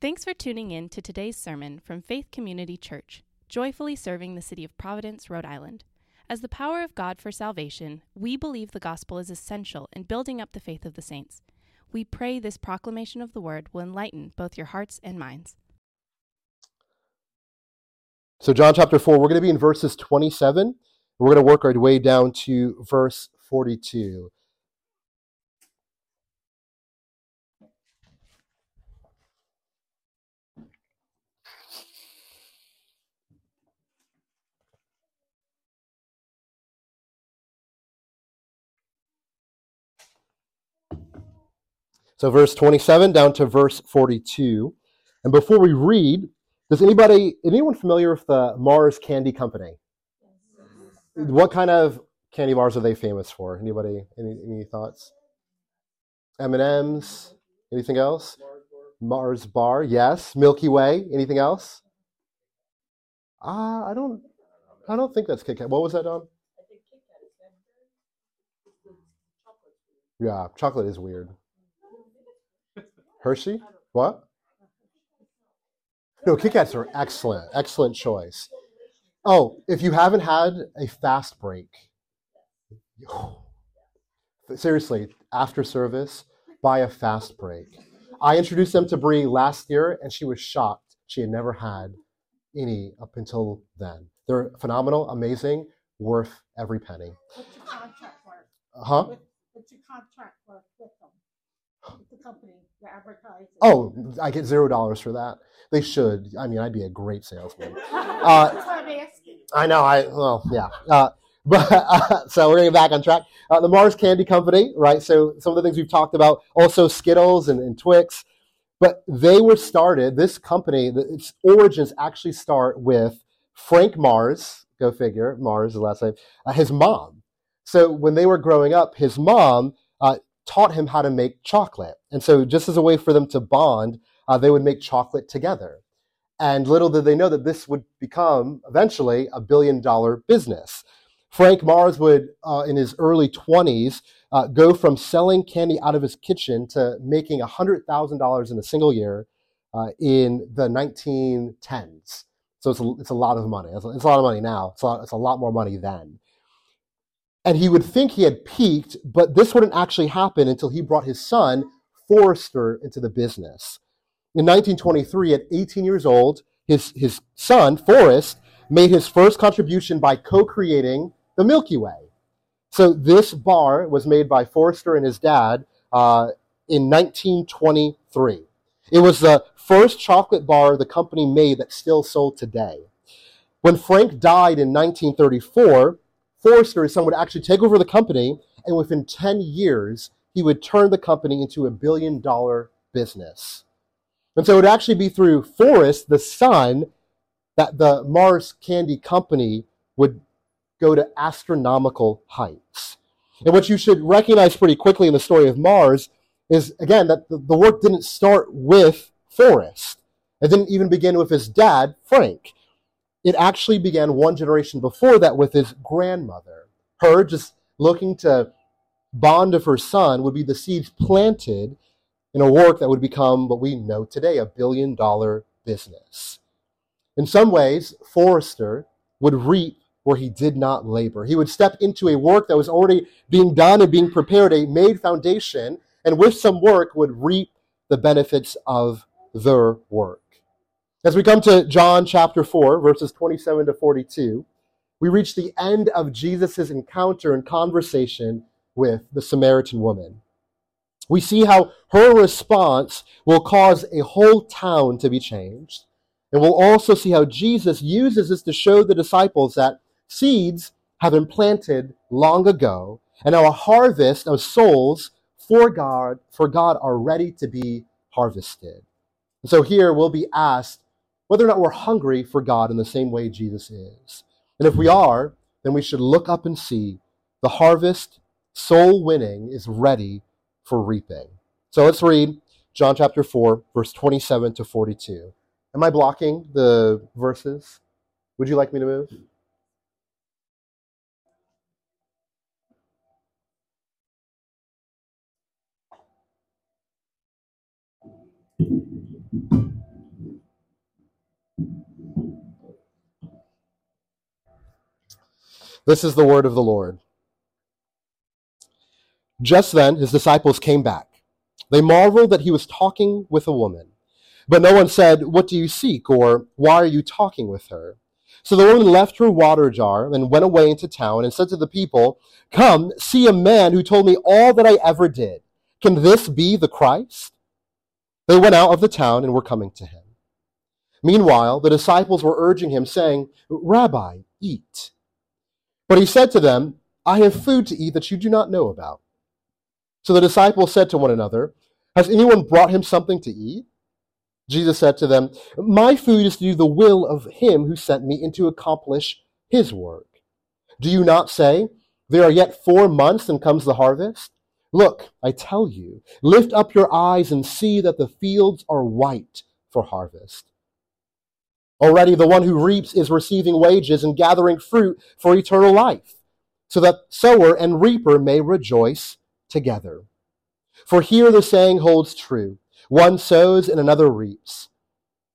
Thanks for tuning in to today's sermon from Faith Community Church, joyfully serving the city of Providence, Rhode Island. As the power of God for salvation, we believe the gospel is essential in building up the faith of the saints. We pray this proclamation of the word will enlighten both your hearts and minds. So, John chapter 4, we're going to be in verses 27. We're going to work our way down to verse 42. So, verse 27 down to verse 42. And before we read, does anybody, anyone familiar with the Mars Candy Company? What kind of candy bars are they famous for? Anybody? Any, any thoughts? M and M's. Anything else? Mars Bar. Yes. Milky Way. Anything else? Ah, uh, I don't. I don't think that's Kit Kat. What was that, Don? Yeah, chocolate is weird. Hershey? What? No, Kit Kats are excellent. Excellent choice. Oh, if you haven't had a fast break, seriously, after service, buy a fast break. I introduced them to Brie last year, and she was shocked. She had never had any up until then. They're phenomenal, amazing, worth every penny. What's your contract worth? Huh? What's your contract worth with them? With the company, the advertising? Oh, I get zero dollars for that. They should. I mean, I'd be a great salesman. That's why I'm asking. I know. I well, yeah. Uh, but uh, so we're getting back on track. Uh, the Mars Candy Company, right? So some of the things we've talked about, also Skittles and, and Twix, but they were started. This company, its origins actually start with Frank Mars. Go figure. Mars, is the last name. Uh, his mom. So when they were growing up, his mom uh, taught him how to make chocolate, and so just as a way for them to bond, uh, they would make chocolate together. And little did they know that this would become eventually a billion dollar business. Frank Mars would, uh, in his early 20s, uh, go from selling candy out of his kitchen to making $100,000 in a single year uh, in the 1910s. So it's a, it's a lot of money. It's a, it's a lot of money now. It's a lot, it's a lot more money then. And he would think he had peaked, but this wouldn't actually happen until he brought his son, Forrester, into the business. In 1923, at 18 years old, his, his son, Forrest, made his first contribution by co creating the Milky Way. So this bar was made by Forrester and his dad uh, in 1923. It was the first chocolate bar the company made that's still sold today. When Frank died in 1934, Forrester, his son, would actually take over the company, and within 10 years, he would turn the company into a billion dollar business. And so it would actually be through Forrest, the son, that the Mars Candy Company would go to astronomical heights. And what you should recognize pretty quickly in the story of Mars is, again, that the, the work didn't start with Forrest. It didn't even begin with his dad, Frank. It actually began one generation before that with his grandmother. Her just looking to bond of her son would be the seeds planted in a work that would become what we know today a billion dollar business. In some ways, Forrester would reap where he did not labor. He would step into a work that was already being done and being prepared, a made foundation, and with some work would reap the benefits of their work. As we come to John chapter 4, verses 27 to 42, we reach the end of Jesus' encounter and conversation with the Samaritan woman. We see how her response will cause a whole town to be changed. And we'll also see how Jesus uses this to show the disciples that seeds have been planted long ago, and our harvest of souls for God, for God are ready to be harvested. And so here we'll be asked whether or not we're hungry for God in the same way Jesus is. And if we are, then we should look up and see the harvest, soul winning, is ready for reaping. So let's read John chapter 4, verse 27 to 42. Am I blocking the verses? Would you like me to move? This is the word of the Lord. Just then, his disciples came back. They marveled that he was talking with a woman. But no one said, What do you seek? or Why are you talking with her? So the woman left her water jar and went away into town and said to the people, Come, see a man who told me all that I ever did. Can this be the Christ? They went out of the town and were coming to him. Meanwhile, the disciples were urging him, saying, Rabbi, eat. But he said to them, I have food to eat that you do not know about. So the disciples said to one another, Has anyone brought him something to eat? Jesus said to them, My food is to do the will of him who sent me and to accomplish his work. Do you not say, There are yet four months and comes the harvest? Look, I tell you, lift up your eyes and see that the fields are white for harvest. Already the one who reaps is receiving wages and gathering fruit for eternal life, so that sower and reaper may rejoice together. For here the saying holds true one sows and another reaps.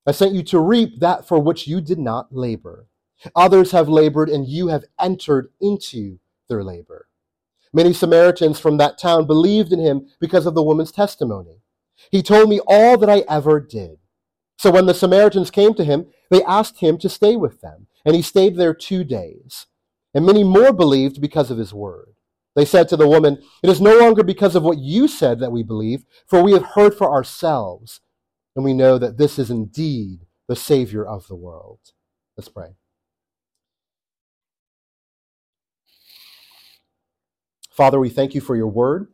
I sent you to reap that for which you did not labor. Others have labored, and you have entered into their labor. Many Samaritans from that town believed in him because of the woman's testimony. He told me all that I ever did. So when the Samaritans came to him, they asked him to stay with them, and he stayed there two days. And many more believed because of his word. They said to the woman, It is no longer because of what you said that we believe, for we have heard for ourselves, and we know that this is indeed the Savior of the world. Let's pray. Father, we thank you for your word.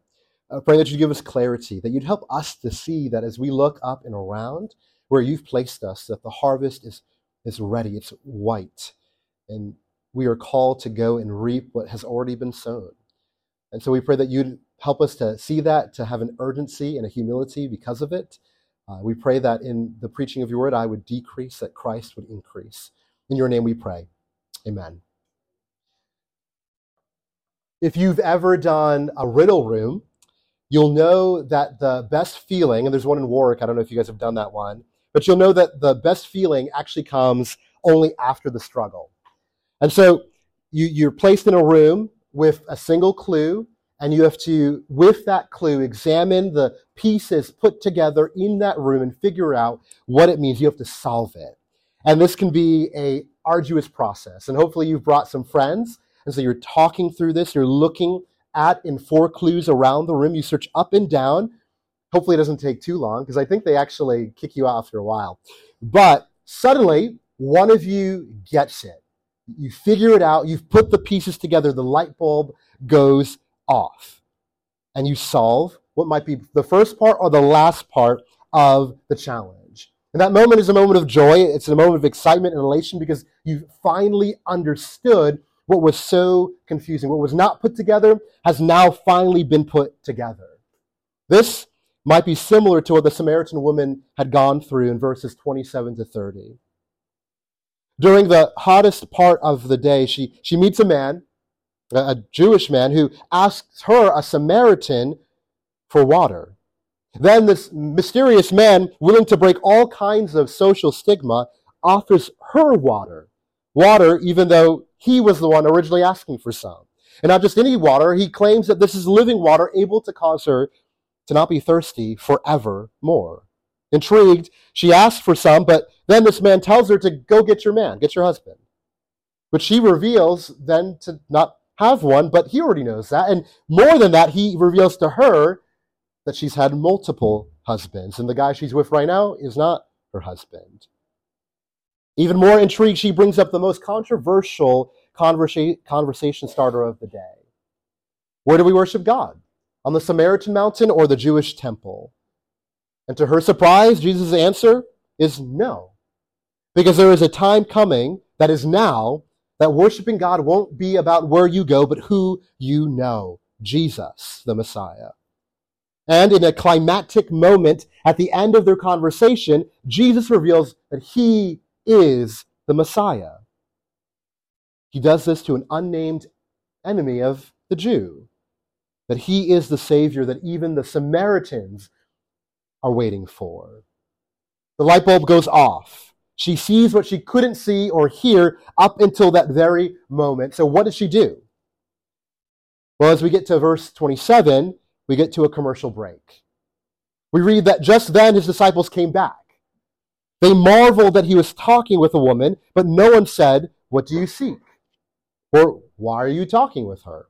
I pray that you give us clarity, that you'd help us to see that as we look up and around where you've placed us, that the harvest is, is ready, it's white, and we are called to go and reap what has already been sown. And so we pray that you'd help us to see that, to have an urgency and a humility because of it. Uh, we pray that in the preaching of your word, I would decrease, that Christ would increase. In your name we pray. Amen. If you've ever done a riddle room, you'll know that the best feeling, and there's one in Warwick, I don't know if you guys have done that one, but you'll know that the best feeling actually comes only after the struggle. And so you, you're placed in a room with a single clue, and you have to, with that clue, examine the pieces put together in that room and figure out what it means. You have to solve it. And this can be a arduous process. And hopefully you've brought some friends, and so you're talking through this, you're looking at in four clues around the room, you search up and down. Hopefully it doesn't take too long, because I think they actually kick you out after a while. But suddenly, one of you gets it you figure it out, you've put the pieces together, the light bulb goes off. And you solve what might be the first part or the last part of the challenge. And that moment is a moment of joy. It's a moment of excitement and elation because you finally understood what was so confusing. What was not put together has now finally been put together. This might be similar to what the Samaritan woman had gone through in verses 27 to 30 during the hottest part of the day, she, she meets a man, a Jewish man, who asks her, a Samaritan, for water. Then this mysterious man, willing to break all kinds of social stigma, offers her water. Water, even though he was the one originally asking for some. And not just any water, he claims that this is living water able to cause her to not be thirsty forevermore. Intrigued, she asks for some, but then this man tells her to go get your man, get your husband. But she reveals then to not have one, but he already knows that. And more than that, he reveals to her that she's had multiple husbands, and the guy she's with right now is not her husband. Even more intrigued, she brings up the most controversial conversa- conversation starter of the day. Where do we worship God? On the Samaritan mountain or the Jewish temple? And to her surprise, Jesus' answer is no. Because there is a time coming that is now that worshiping God won't be about where you go, but who you know Jesus, the Messiah. And in a climactic moment at the end of their conversation, Jesus reveals that he is the Messiah. He does this to an unnamed enemy of the Jew, that he is the Savior that even the Samaritans are waiting for. The light bulb goes off. She sees what she couldn't see or hear up until that very moment. So, what does she do? Well, as we get to verse 27, we get to a commercial break. We read that just then his disciples came back. They marveled that he was talking with a woman, but no one said, What do you seek? Or why are you talking with her?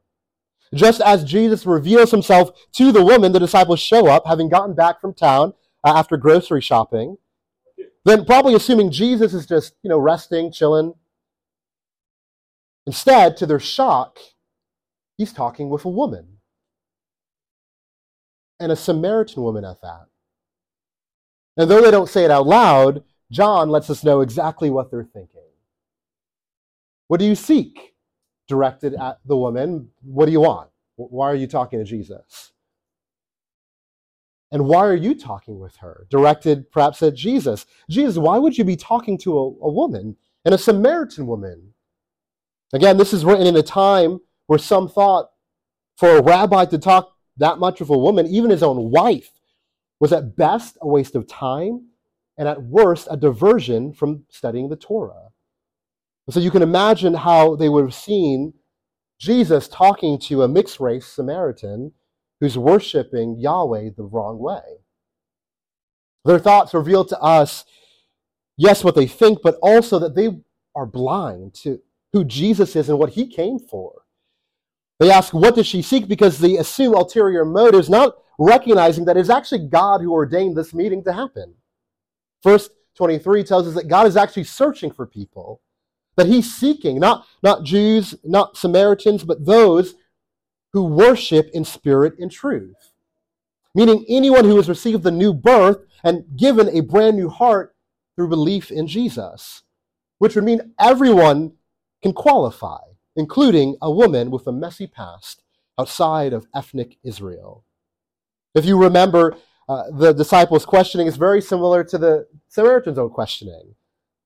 Just as Jesus reveals himself to the woman, the disciples show up, having gotten back from town uh, after grocery shopping. Then, probably assuming Jesus is just, you know, resting, chilling. Instead, to their shock, he's talking with a woman. And a Samaritan woman at that. And though they don't say it out loud, John lets us know exactly what they're thinking. What do you seek? Directed at the woman. What do you want? Why are you talking to Jesus? And why are you talking with her? Directed perhaps at Jesus. Jesus, why would you be talking to a, a woman and a Samaritan woman? Again, this is written in a time where some thought for a rabbi to talk that much of a woman, even his own wife, was at best a waste of time and at worst a diversion from studying the Torah. So you can imagine how they would have seen Jesus talking to a mixed race Samaritan who's worshiping Yahweh the wrong way. Their thoughts reveal to us, yes, what they think, but also that they are blind to who Jesus is and what he came for. They ask, What does she seek? because they assume ulterior motives, not recognizing that it's actually God who ordained this meeting to happen. Verse 23 tells us that God is actually searching for people, that he's seeking, not, not Jews, not Samaritans, but those who worship in spirit and truth. Meaning anyone who has received the new birth and given a brand new heart through belief in Jesus, which would mean everyone can qualify, including a woman with a messy past outside of ethnic Israel. If you remember, uh, the disciples' questioning is very similar to the Samaritan's own questioning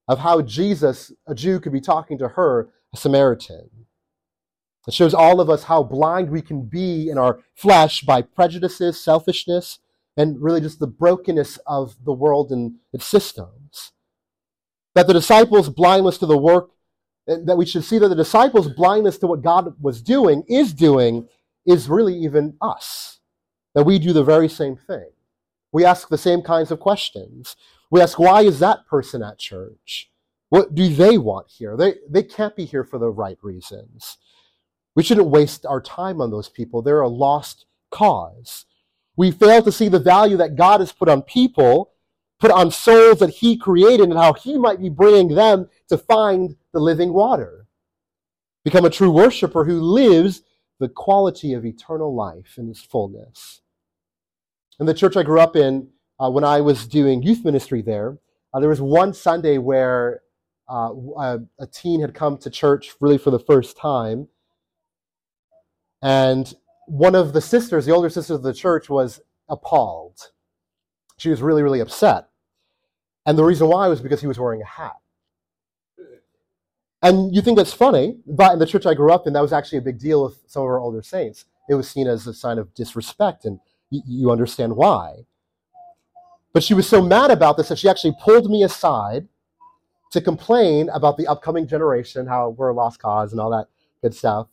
of how Jesus, a Jew, could be talking to her, a Samaritan. It shows all of us how blind we can be in our flesh by prejudices, selfishness, and really just the brokenness of the world and its systems. That the disciples' blindness to the work, that we should see that the disciples' blindness to what God was doing, is doing, is really even us. That we do the very same thing. We ask the same kinds of questions. We ask, why is that person at church? What do they want here? They, they can't be here for the right reasons. We shouldn't waste our time on those people. They're a lost cause. We fail to see the value that God has put on people, put on souls that He created, and how He might be bringing them to find the living water. Become a true worshiper who lives the quality of eternal life in its fullness. In the church I grew up in, uh, when I was doing youth ministry there, uh, there was one Sunday where uh, a, a teen had come to church really for the first time and one of the sisters, the older sisters of the church, was appalled. She was really, really upset. And the reason why was because he was wearing a hat. And you think that's funny, but in the church I grew up in, that was actually a big deal with some of our older saints. It was seen as a sign of disrespect, and you understand why. But she was so mad about this that she actually pulled me aside to complain about the upcoming generation, how we're a lost cause and all that good stuff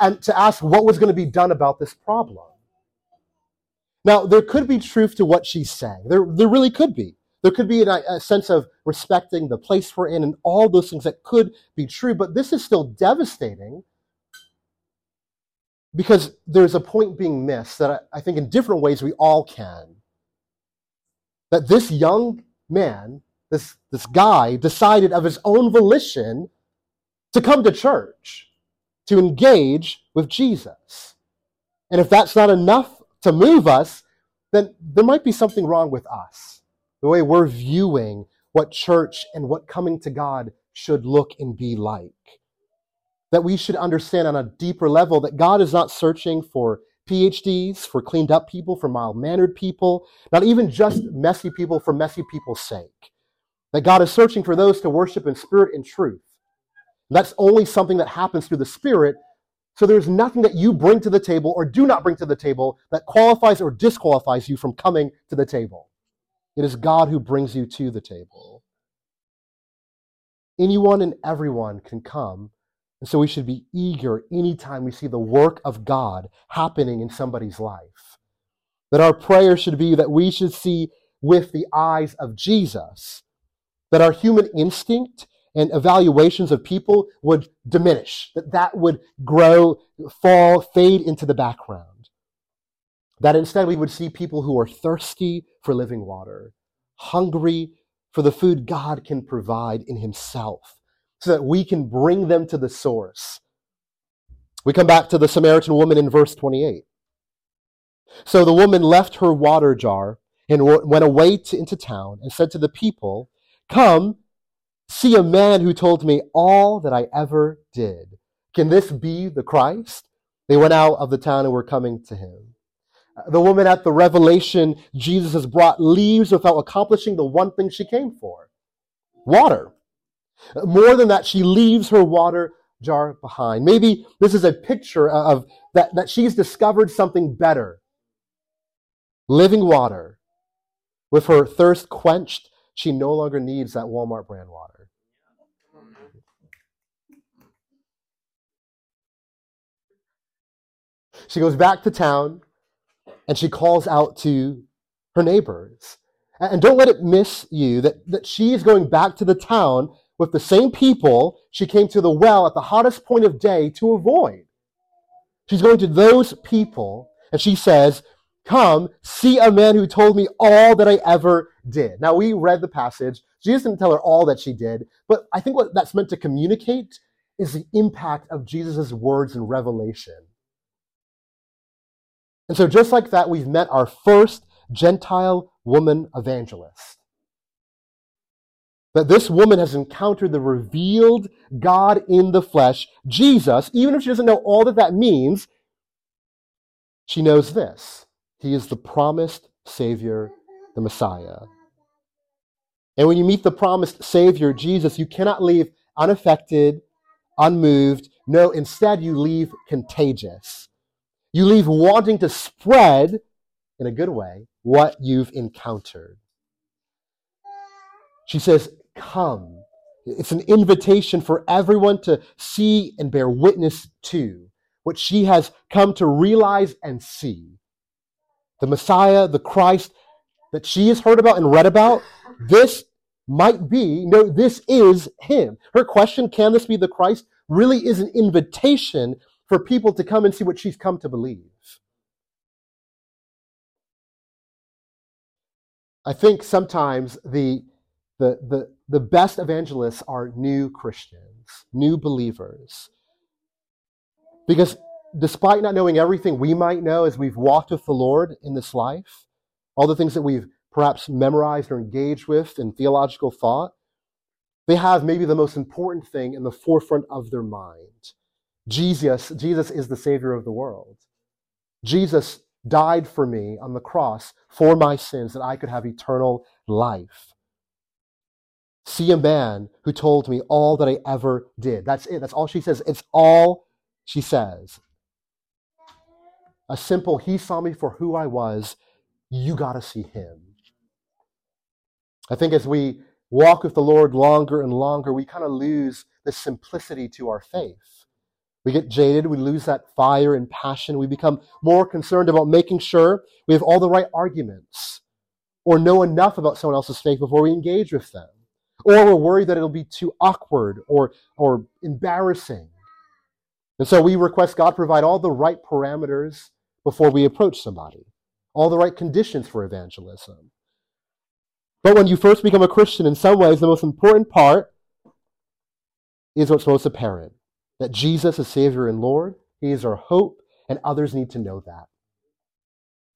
and to ask what was going to be done about this problem. Now, there could be truth to what she's saying. There, there really could be. There could be a, a sense of respecting the place we're in and all those things that could be true, but this is still devastating because there's a point being missed that I, I think in different ways we all can. That this young man, this, this guy, decided of his own volition to come to church to engage with Jesus. And if that's not enough to move us, then there might be something wrong with us, the way we're viewing what church and what coming to God should look and be like. That we should understand on a deeper level that God is not searching for PhDs, for cleaned up people, for mild mannered people, not even just messy people for messy people's sake. That God is searching for those to worship in spirit and truth. That's only something that happens through the Spirit. So there's nothing that you bring to the table or do not bring to the table that qualifies or disqualifies you from coming to the table. It is God who brings you to the table. Anyone and everyone can come. And so we should be eager anytime we see the work of God happening in somebody's life. That our prayer should be that we should see with the eyes of Jesus, that our human instinct and evaluations of people would diminish, that that would grow, fall, fade into the background. That instead we would see people who are thirsty for living water, hungry for the food God can provide in Himself, so that we can bring them to the source. We come back to the Samaritan woman in verse 28. So the woman left her water jar and went away to, into town and said to the people, Come, see a man who told me all that I ever did. Can this be the Christ? They went out of the town and were coming to him. The woman at the revelation, Jesus has brought leaves without accomplishing the one thing she came for water. More than that, she leaves her water jar behind. Maybe this is a picture of that, that she's discovered something better living water. With her thirst quenched, she no longer needs that Walmart brand water. She goes back to town and she calls out to her neighbors. And don't let it miss you that, that she is going back to the town with the same people she came to the well at the hottest point of day to avoid. She's going to those people and she says, Come, see a man who told me all that I ever did. Now, we read the passage. Jesus didn't tell her all that she did, but I think what that's meant to communicate is the impact of Jesus' words and revelation. And so, just like that, we've met our first Gentile woman evangelist. That this woman has encountered the revealed God in the flesh, Jesus, even if she doesn't know all that that means, she knows this he is the promised Savior, the Messiah. And when you meet the promised Savior, Jesus, you cannot leave unaffected, unmoved. No, instead, you leave contagious. You leave wanting to spread, in a good way, what you've encountered. She says, Come. It's an invitation for everyone to see and bear witness to what she has come to realize and see the Messiah, the Christ that she has heard about and read about, this might be, no, this is him. Her question, can this be the Christ, really is an invitation for people to come and see what she's come to believe. I think sometimes the, the, the, the best evangelists are new Christians, new believers. Because despite not knowing everything we might know as we've walked with the Lord in this life, all the things that we've perhaps memorized or engaged with in theological thought, they have maybe the most important thing in the forefront of their mind. Jesus, Jesus is the Savior of the world. Jesus died for me on the cross for my sins that I could have eternal life. See a man who told me all that I ever did. That's it. That's all she says. It's all she says a simple, He saw me for who I was. You got to see Him. I think as we walk with the Lord longer and longer, we kind of lose the simplicity to our faith. We get jaded, we lose that fire and passion, we become more concerned about making sure we have all the right arguments or know enough about someone else's faith before we engage with them. Or we're worried that it'll be too awkward or, or embarrassing. And so we request God provide all the right parameters before we approach somebody, all the right conditions for evangelism. But when you first become a Christian, in some ways, the most important part is what's most apparent that Jesus is Savior and Lord. He is our hope, and others need to know that.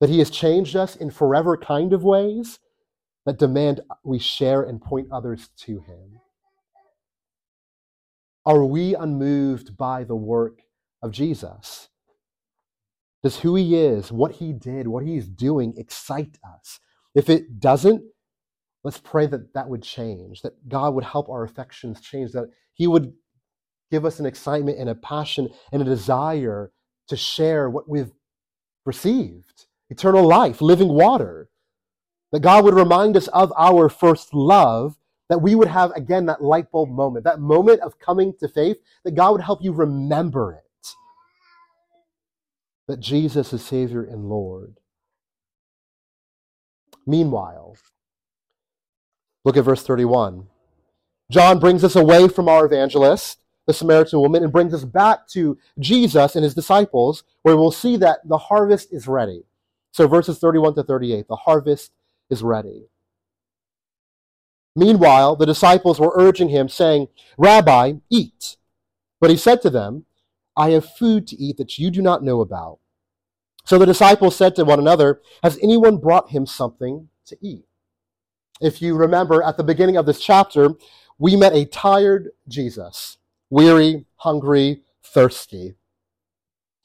That He has changed us in forever kind of ways that demand we share and point others to Him. Are we unmoved by the work of Jesus? Does who he is, what he did, what he's doing excite us? If it doesn't, let's pray that that would change, that God would help our affections change, that he would give us an excitement and a passion and a desire to share what we've received eternal life, living water. That God would remind us of our first love that we would have, again, that light bulb moment, that moment of coming to faith, that God would help you remember it. That Jesus is Savior and Lord. Meanwhile, look at verse 31. John brings us away from our evangelist, the Samaritan woman, and brings us back to Jesus and his disciples, where we'll see that the harvest is ready. So, verses 31 to 38, the harvest is ready. Meanwhile, the disciples were urging him, saying, Rabbi, eat. But he said to them, I have food to eat that you do not know about. So the disciples said to one another, Has anyone brought him something to eat? If you remember at the beginning of this chapter, we met a tired Jesus, weary, hungry, thirsty.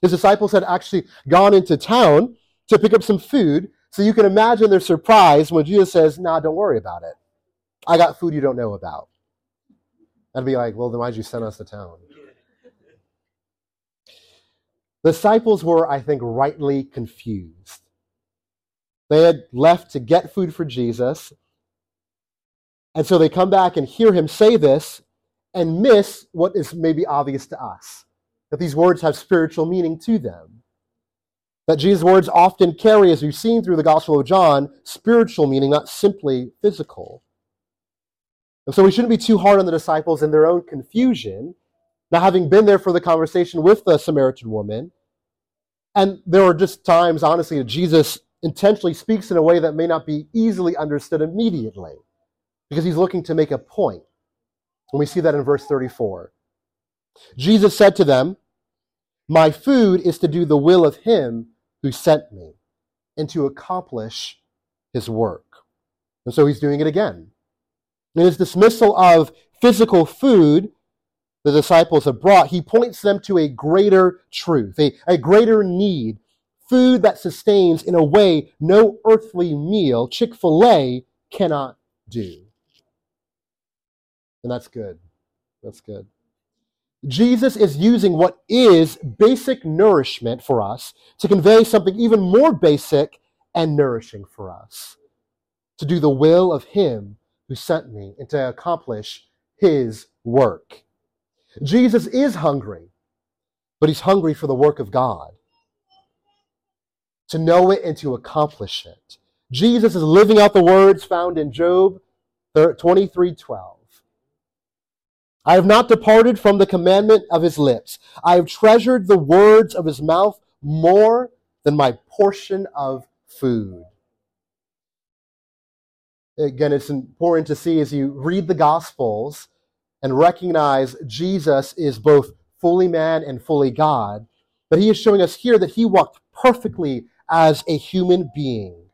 His disciples had actually gone into town to pick up some food, so you can imagine their surprise when Jesus says, Nah, don't worry about it. I got food you don't know about. I'd be like, Well, then why'd you send us to town? The disciples were, I think, rightly confused. They had left to get food for Jesus, and so they come back and hear him say this and miss what is maybe obvious to us that these words have spiritual meaning to them. That Jesus' words often carry, as we've seen through the Gospel of John, spiritual meaning, not simply physical. And so we shouldn't be too hard on the disciples in their own confusion now, having been there for the conversation with the Samaritan woman, and there are just times, honestly, that Jesus intentionally speaks in a way that may not be easily understood immediately because he's looking to make a point. And we see that in verse 34. Jesus said to them, My food is to do the will of him who sent me and to accomplish his work. And so he's doing it again. In his dismissal of physical food, the disciples have brought, he points them to a greater truth, a, a greater need, food that sustains in a way no earthly meal, Chick fil A, cannot do. And that's good. That's good. Jesus is using what is basic nourishment for us to convey something even more basic and nourishing for us to do the will of Him who sent me and to accomplish His work. Jesus is hungry, but he's hungry for the work of God, to know it and to accomplish it. Jesus is living out the words found in Job 23 12. I have not departed from the commandment of his lips. I have treasured the words of his mouth more than my portion of food. Again, it's important to see as you read the Gospels and recognize Jesus is both fully man and fully God, but he is showing us here that he walked perfectly as a human being,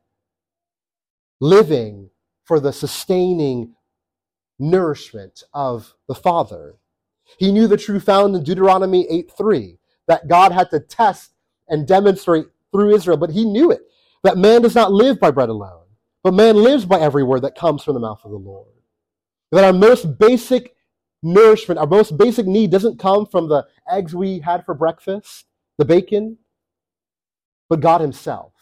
living for the sustaining nourishment of the Father. He knew the truth found in Deuteronomy 8:3 that God had to test and demonstrate through Israel, but he knew it that man does not live by bread alone, but man lives by every word that comes from the mouth of the Lord. That our most basic nourishment, our most basic need doesn't come from the eggs we had for breakfast, the bacon, but God Himself.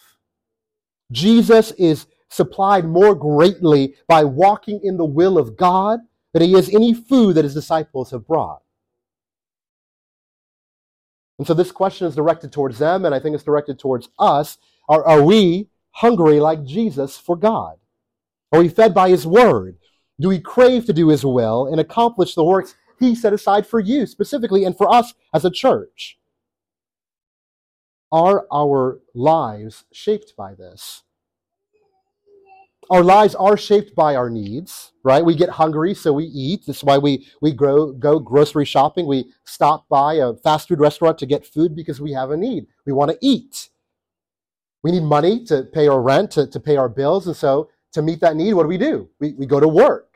Jesus is supplied more greatly by walking in the will of God than He is any food that His disciples have brought. And so this question is directed towards them, and I think it's directed towards us. Are, are we hungry like Jesus for God? Are we fed by His Word? Do we crave to do His will and accomplish the works He set aside for you specifically and for us as a church? Are our lives shaped by this? Our lives are shaped by our needs, right? We get hungry, so we eat. That's why we, we grow, go grocery shopping. We stop by a fast food restaurant to get food because we have a need. We want to eat. We need money to pay our rent, to, to pay our bills. And so to meet that need, what do we do? We, we go to work.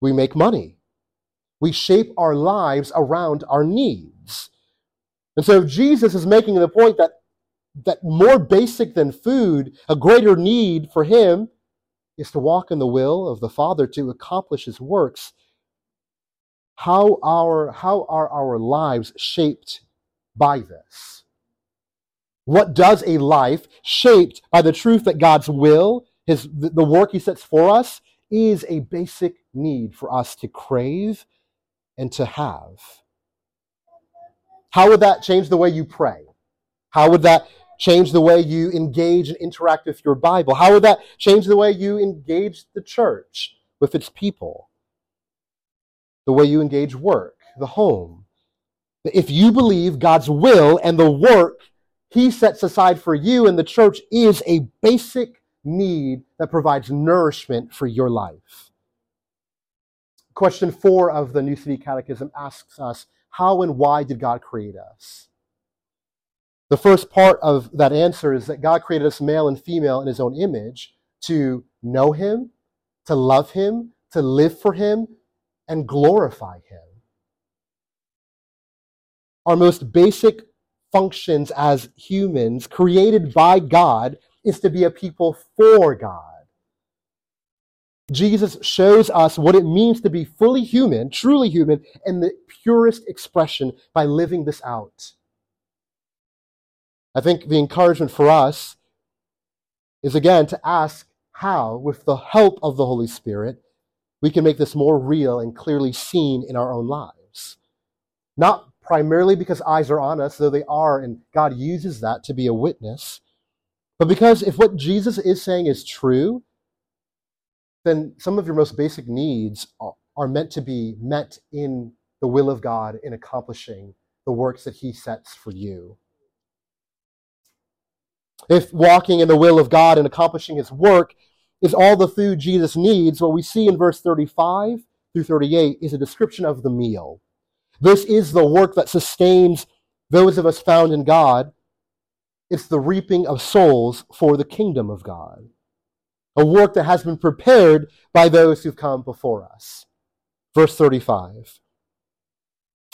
We make money. We shape our lives around our needs. And so Jesus is making the point that, that more basic than food, a greater need for him is to walk in the will of the Father to accomplish his works. How, our, how are our lives shaped by this? What does a life shaped by the truth that God's will his the work he sets for us is a basic need for us to crave and to have. How would that change the way you pray? How would that change the way you engage and interact with your Bible? How would that change the way you engage the church with its people? The way you engage work, the home? If you believe God's will and the work He sets aside for you and the church is a basic need that provides nourishment for your life. Question four of the New City Catechism asks us how and why did God create us? The first part of that answer is that God created us male and female in his own image to know him, to love him, to live for him, and glorify him. Our most basic functions as humans, created by God, is to be a people for God. Jesus shows us what it means to be fully human, truly human, in the purest expression by living this out. I think the encouragement for us is again to ask how, with the help of the Holy Spirit, we can make this more real and clearly seen in our own lives. Not primarily because eyes are on us, though they are, and God uses that to be a witness, but because if what Jesus is saying is true, then some of your most basic needs are meant to be met in the will of God in accomplishing the works that He sets for you. If walking in the will of God and accomplishing his work is all the food Jesus needs, what we see in verse 35 through 38 is a description of the meal. This is the work that sustains those of us found in God. It's the reaping of souls for the kingdom of God. A work that has been prepared by those who've come before us. Verse 35.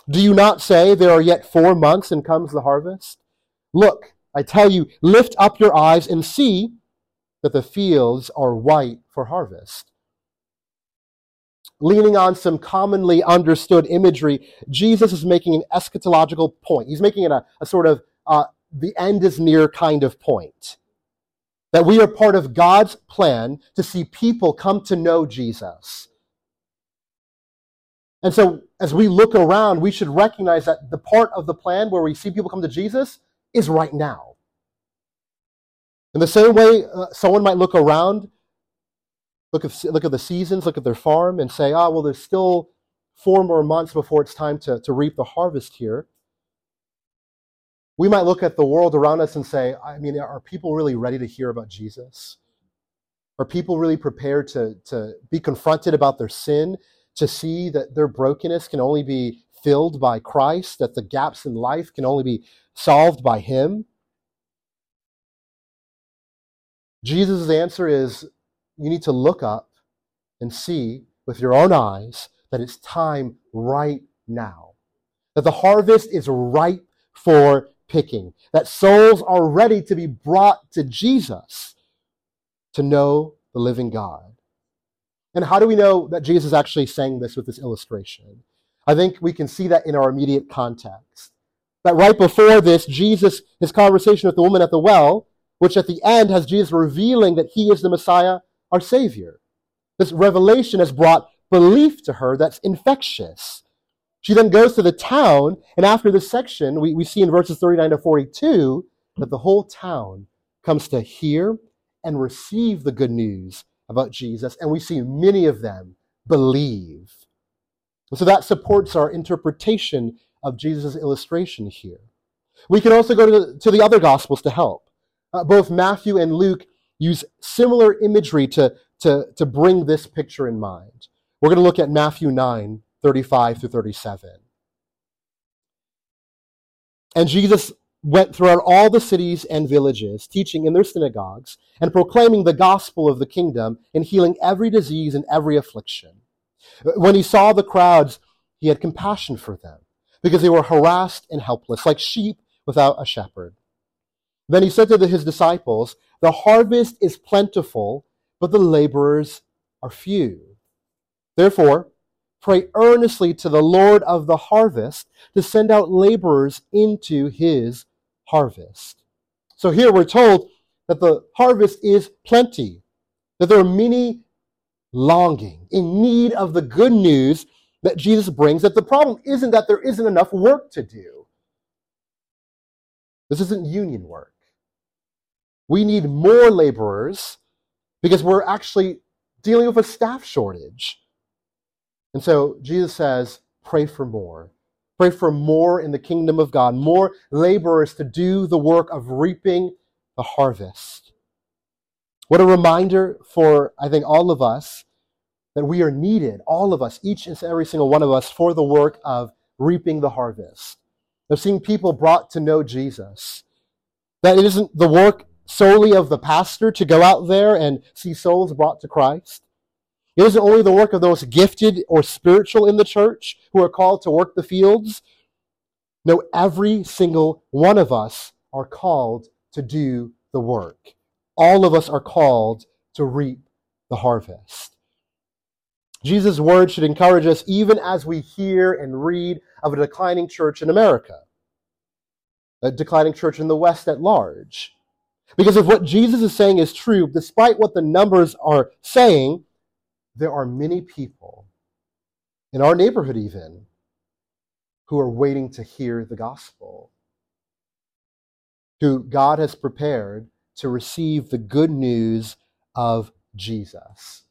Do you not say there are yet four months and comes the harvest? Look, I tell you, lift up your eyes and see that the fields are white for harvest. Leaning on some commonly understood imagery, Jesus is making an eschatological point. He's making it a, a sort of uh, the end is near kind of point. That we are part of God's plan to see people come to know Jesus. And so, as we look around, we should recognize that the part of the plan where we see people come to Jesus is right now. In the same way, uh, someone might look around, look at, look at the seasons, look at their farm, and say, ah, well, there's still four more months before it's time to, to reap the harvest here. We might look at the world around us and say, I mean, are people really ready to hear about Jesus? Are people really prepared to, to be confronted about their sin, to see that their brokenness can only be filled by Christ, that the gaps in life can only be solved by Him? Jesus' answer is you need to look up and see with your own eyes that it's time right now. That the harvest is ripe for picking. That souls are ready to be brought to Jesus to know the living God. And how do we know that Jesus is actually saying this with this illustration? I think we can see that in our immediate context. That right before this, Jesus, his conversation with the woman at the well, which at the end has Jesus revealing that he is the Messiah, our Savior. This revelation has brought belief to her that's infectious. She then goes to the town, and after this section, we, we see in verses 39 to 42 that the whole town comes to hear and receive the good news about Jesus, and we see many of them believe. So that supports our interpretation of Jesus' illustration here. We can also go to the, to the other Gospels to help. Uh, both Matthew and Luke use similar imagery to, to, to bring this picture in mind. We're going to look at Matthew 9, 35 through 37. And Jesus went throughout all the cities and villages, teaching in their synagogues and proclaiming the gospel of the kingdom and healing every disease and every affliction. When he saw the crowds, he had compassion for them because they were harassed and helpless, like sheep without a shepherd. Then he said to his disciples, The harvest is plentiful, but the laborers are few. Therefore, pray earnestly to the Lord of the harvest to send out laborers into his harvest. So here we're told that the harvest is plenty, that there are many longing, in need of the good news that Jesus brings, that the problem isn't that there isn't enough work to do. This isn't union work. We need more laborers because we're actually dealing with a staff shortage. And so Jesus says, pray for more. Pray for more in the kingdom of God, more laborers to do the work of reaping the harvest. What a reminder for, I think, all of us that we are needed, all of us, each and every single one of us, for the work of reaping the harvest, of seeing people brought to know Jesus. That it isn't the work solely of the pastor to go out there and see souls brought to Christ. It isn't only the work of those gifted or spiritual in the church who are called to work the fields. No, every single one of us are called to do the work. All of us are called to reap the harvest. Jesus' word should encourage us even as we hear and read of a declining church in America, a declining church in the West at large. Because if what Jesus is saying is true, despite what the numbers are saying, there are many people in our neighborhood, even, who are waiting to hear the gospel, who God has prepared to receive the good news of Jesus.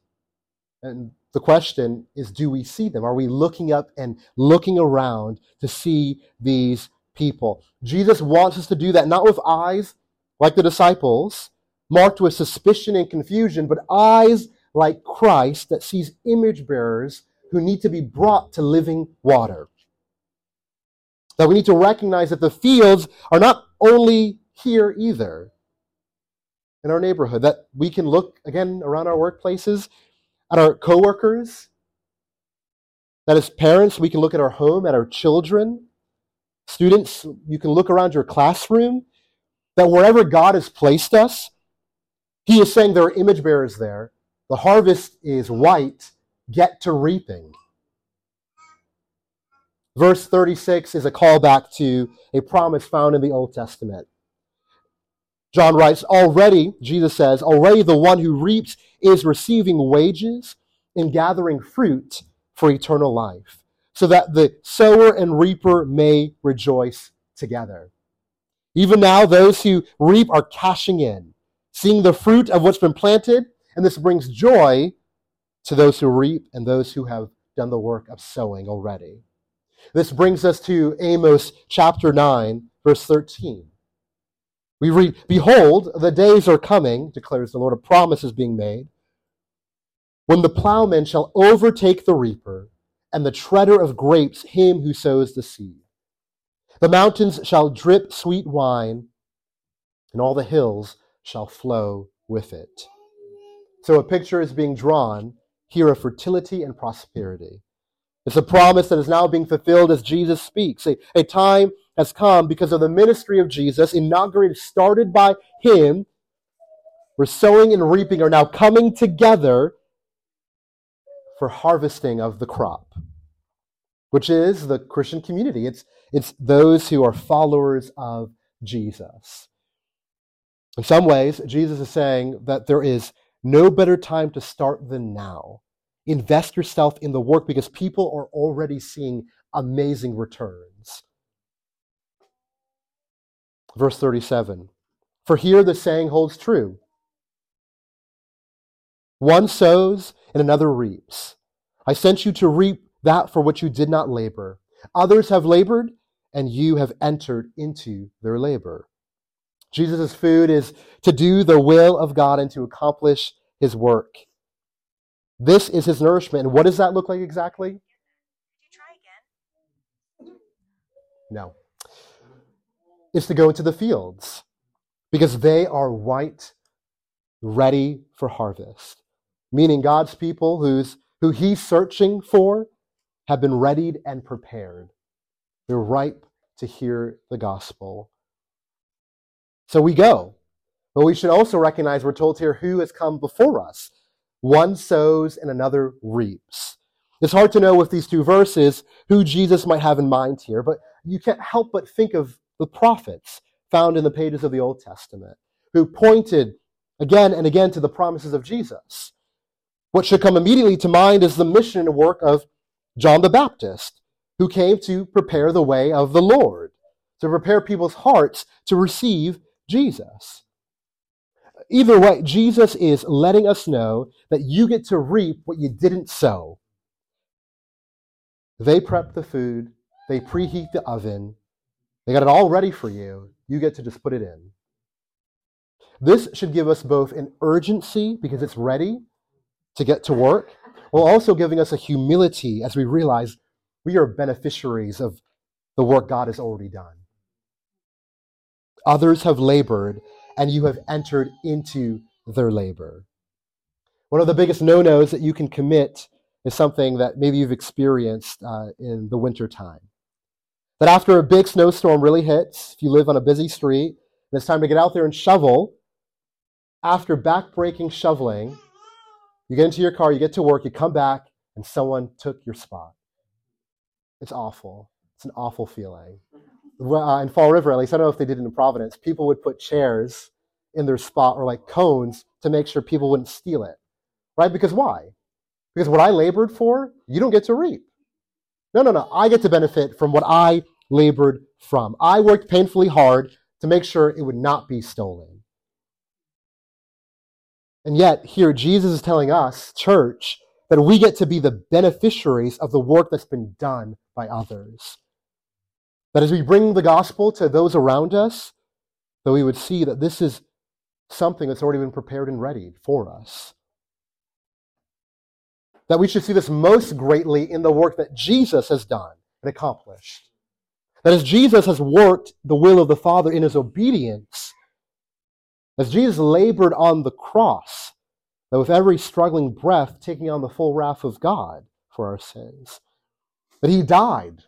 And the question is do we see them? Are we looking up and looking around to see these people? Jesus wants us to do that, not with eyes like the disciples, marked with suspicion and confusion, but eyes like Christ that sees image bearers who need to be brought to living water. That we need to recognize that the fields are not only here either in our neighborhood, that we can look again around our workplaces, at our coworkers, that as parents we can look at our home, at our children. Students, you can look around your classroom, that wherever God has placed us, He is saying there are image bearers there the harvest is white, get to reaping. Verse 36 is a callback to a promise found in the Old Testament. John writes, Already, Jesus says, already the one who reaps is receiving wages and gathering fruit for eternal life, so that the sower and reaper may rejoice together. Even now, those who reap are cashing in, seeing the fruit of what's been planted and this brings joy to those who reap and those who have done the work of sowing already. This brings us to Amos chapter 9, verse 13. We read, Behold, the days are coming, declares the Lord, a promise is being made, when the plowman shall overtake the reaper, and the treader of grapes him who sows the seed. The mountains shall drip sweet wine, and all the hills shall flow with it. So a picture is being drawn here of fertility and prosperity. It's a promise that is now being fulfilled as Jesus speaks. A, a time has come because of the ministry of Jesus, inaugurated, started by him, where sowing and reaping are now coming together for harvesting of the crop, which is the Christian community. It's, it's those who are followers of Jesus. In some ways, Jesus is saying that there is no better time to start than now. Invest yourself in the work because people are already seeing amazing returns. Verse 37 For here the saying holds true one sows and another reaps. I sent you to reap that for which you did not labor. Others have labored, and you have entered into their labor. Jesus' food is to do the will of God and to accomplish his work. This is his nourishment. And what does that look like exactly? No. It's to go into the fields because they are white, ready for harvest. Meaning God's people who's, who he's searching for have been readied and prepared. They're ripe to hear the gospel. So we go. But we should also recognize we're told here who has come before us. One sows and another reaps. It's hard to know with these two verses who Jesus might have in mind here, but you can't help but think of the prophets found in the pages of the Old Testament who pointed again and again to the promises of Jesus. What should come immediately to mind is the mission and work of John the Baptist, who came to prepare the way of the Lord, to prepare people's hearts to receive Jesus. Either way, Jesus is letting us know that you get to reap what you didn't sow. They prep the food, they preheat the oven, they got it all ready for you. You get to just put it in. This should give us both an urgency because it's ready to get to work, while also giving us a humility as we realize we are beneficiaries of the work God has already done. Others have labored, and you have entered into their labor. One of the biggest no nos that you can commit is something that maybe you've experienced uh, in the wintertime. That after a big snowstorm really hits, if you live on a busy street, and it's time to get out there and shovel, after backbreaking shoveling, you get into your car, you get to work, you come back, and someone took your spot. It's awful. It's an awful feeling. Uh, in Fall River, at least, I don't know if they did it in Providence, people would put chairs in their spot or like cones to make sure people wouldn't steal it. Right? Because why? Because what I labored for, you don't get to reap. No, no, no. I get to benefit from what I labored from. I worked painfully hard to make sure it would not be stolen. And yet, here Jesus is telling us, church, that we get to be the beneficiaries of the work that's been done by others. That as we bring the gospel to those around us, that we would see that this is something that's already been prepared and ready for us. That we should see this most greatly in the work that Jesus has done and accomplished. That as Jesus has worked the will of the Father in his obedience, as Jesus labored on the cross, that with every struggling breath taking on the full wrath of God for our sins, that he died,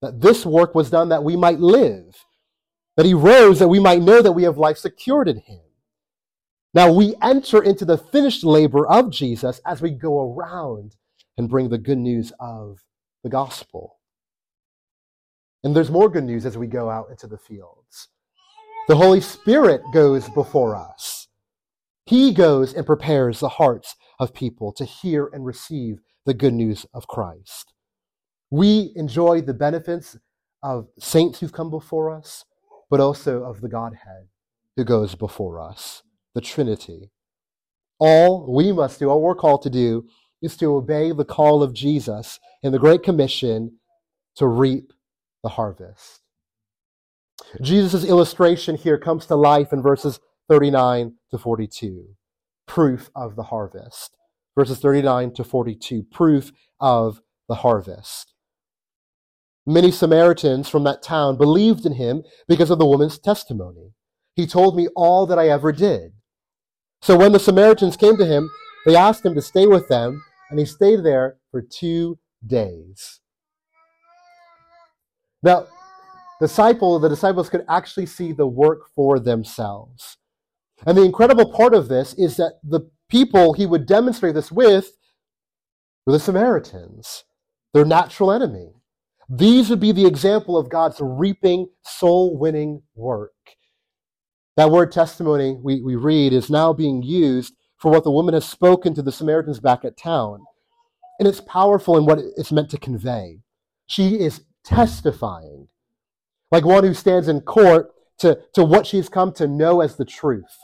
that this work was done that we might live, that he rose that we might know that we have life secured in him. Now we enter into the finished labor of Jesus as we go around and bring the good news of the gospel. And there's more good news as we go out into the fields. The Holy Spirit goes before us. He goes and prepares the hearts of people to hear and receive the good news of Christ. We enjoy the benefits of saints who've come before us, but also of the Godhead who goes before us, the Trinity. All we must do, all we're called to do, is to obey the call of Jesus and the Great Commission to reap the harvest. Jesus' illustration here comes to life in verses 39 to 42. Proof of the harvest. Verses 39 to 42. Proof of the harvest. Many Samaritans from that town believed in him because of the woman's testimony. He told me all that I ever did. So when the Samaritans came to him, they asked him to stay with them, and he stayed there for two days. Now, disciple, the disciples could actually see the work for themselves. And the incredible part of this is that the people he would demonstrate this with were the Samaritans, their natural enemy. These would be the example of God's reaping, soul winning work. That word testimony we, we read is now being used for what the woman has spoken to the Samaritans back at town. And it's powerful in what it's meant to convey. She is testifying, like one who stands in court to, to what she's come to know as the truth.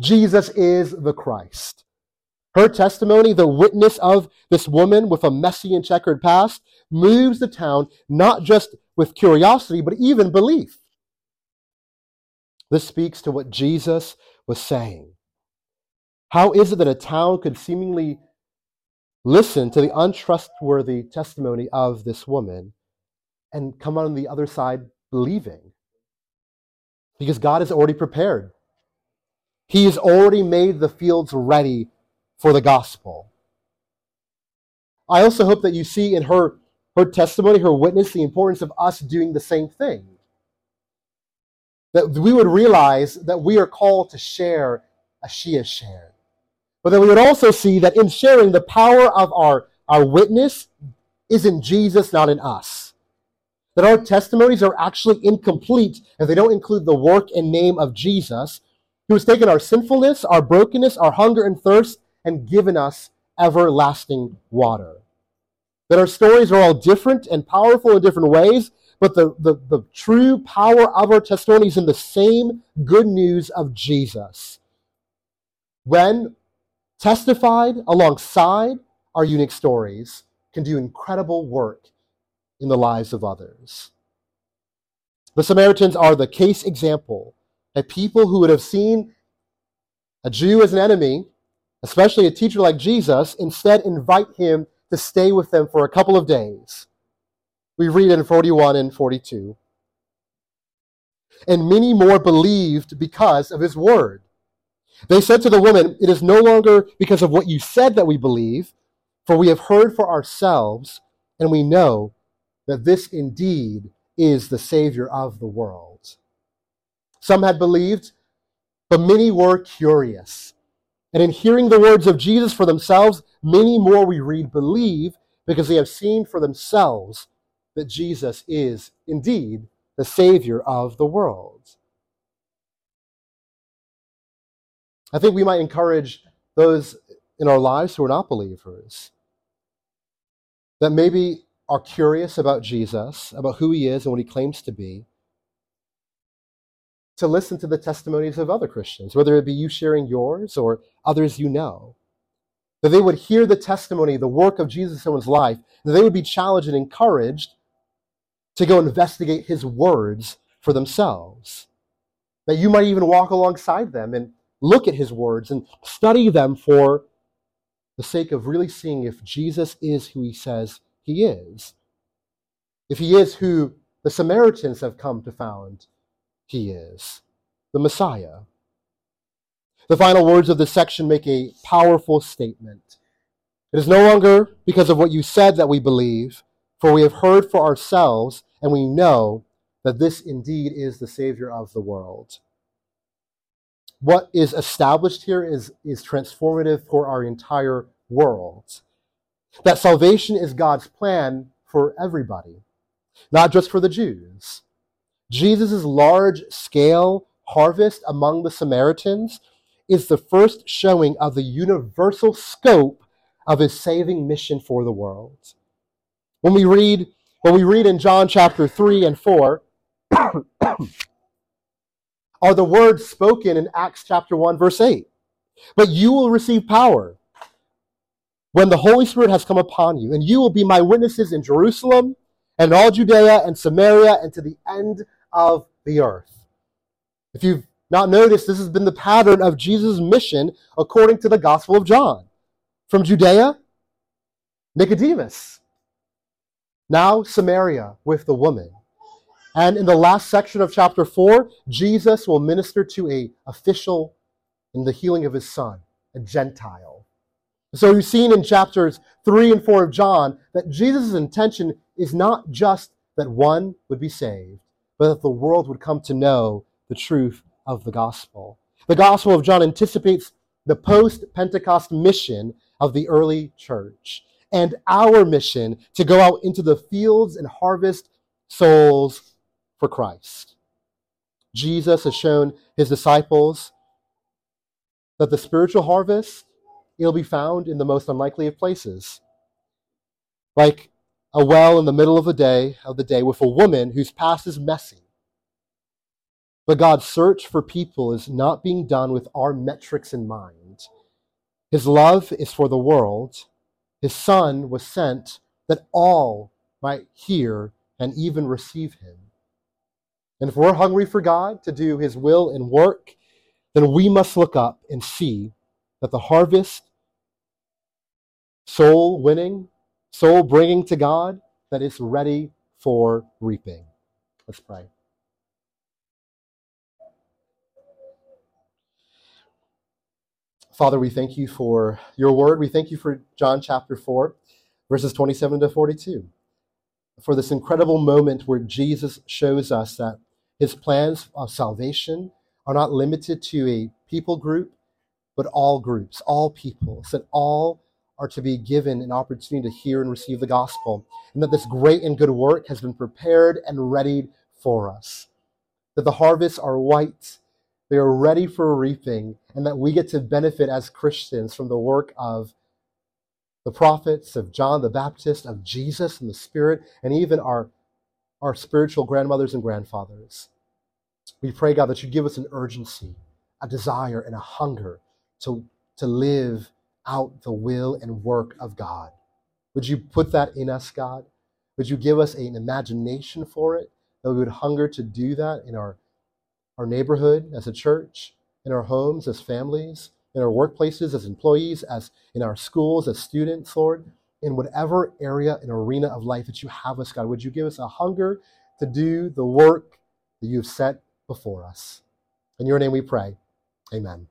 Jesus is the Christ. Her testimony, the witness of this woman with a messy and checkered past, moves the town not just with curiosity, but even belief. This speaks to what Jesus was saying. How is it that a town could seemingly listen to the untrustworthy testimony of this woman and come out on the other side believing. Because God has already prepared. He has already made the fields ready for the gospel. I also hope that you see in her, her testimony, her witness, the importance of us doing the same thing. That we would realize that we are called to share as she has shared. But that we would also see that in sharing, the power of our, our witness is in Jesus, not in us that our testimonies are actually incomplete if they don't include the work and name of Jesus, who has taken our sinfulness, our brokenness, our hunger and thirst, and given us everlasting water. That our stories are all different and powerful in different ways, but the, the, the true power of our testimony is in the same good news of Jesus. When testified alongside our unique stories, can do incredible work in the lives of others. The Samaritans are the case example that people who would have seen a Jew as an enemy, especially a teacher like Jesus, instead invite him to stay with them for a couple of days. We read in 41 and 42. And many more believed because of his word. They said to the woman, It is no longer because of what you said that we believe, for we have heard for ourselves, and we know that this indeed is the Savior of the world. Some had believed, but many were curious. And in hearing the words of Jesus for themselves, many more we read believe because they have seen for themselves that Jesus is indeed the Savior of the world. I think we might encourage those in our lives who are not believers that maybe are curious about Jesus, about who he is and what he claims to be, to listen to the testimonies of other Christians, whether it be you sharing yours or others you know. That they would hear the testimony, the work of Jesus in someone's life, that they would be challenged and encouraged to go investigate his words for themselves. That you might even walk alongside them and look at his words and study them for the sake of really seeing if Jesus is who he says he is. If he is who the Samaritans have come to found he is, the Messiah. The final words of this section make a powerful statement. It is no longer because of what you said that we believe, for we have heard for ourselves, and we know that this indeed is the Savior of the world. What is established here is, is transformative for our entire world. That salvation is God's plan for everybody, not just for the Jews. Jesus' large scale harvest among the Samaritans is the first showing of the universal scope of his saving mission for the world. When we read, when we read in John chapter 3 and 4, are the words spoken in Acts chapter 1, verse 8. But you will receive power when the Holy Spirit has come upon you, and you will be my witnesses in Jerusalem and all Judea and Samaria and to the end of the earth. If you've not noticed, this has been the pattern of Jesus' mission according to the Gospel of John. From Judea, Nicodemus. Now Samaria with the woman. And in the last section of chapter 4, Jesus will minister to a official in the healing of his son, a Gentile. So you've seen in chapters 3 and 4 of John that Jesus' intention is not just that one would be saved, but that the world would come to know the truth of the gospel. The Gospel of John anticipates the post Pentecost mission of the early church and our mission to go out into the fields and harvest souls for Christ. Jesus has shown his disciples that the spiritual harvest it'll be found in the most unlikely of places. Like a well in the middle of the day of the day with a woman whose past is messy. But God's search for people is not being done with our metrics in mind. His love is for the world. His Son was sent that all might hear and even receive him. And if we're hungry for God to do his will and work, then we must look up and see that the harvest, soul winning, soul bringing to God, that is ready for reaping. Let's pray. Father, we thank you for your word. We thank you for John chapter 4, verses 27 to 42, for this incredible moment where Jesus shows us that his plans of salvation are not limited to a people group, but all groups, all peoples, that all are to be given an opportunity to hear and receive the gospel, and that this great and good work has been prepared and readied for us. That the harvests are white, They are ready for reaping, and that we get to benefit as Christians from the work of the prophets, of John the Baptist, of Jesus and the Spirit, and even our, our spiritual grandmothers and grandfathers. We pray, God, that you give us an urgency, a desire, and a hunger to, to live out the will and work of God. Would you put that in us, God? Would you give us an imagination for it, that we would hunger to do that in our, our neighborhood as a church, in our homes as families, in our workplaces as employees, as in our schools as students, Lord, in whatever area and arena of life that you have us, God, would you give us a hunger to do the work that you have set before us? In your name we pray. Amen.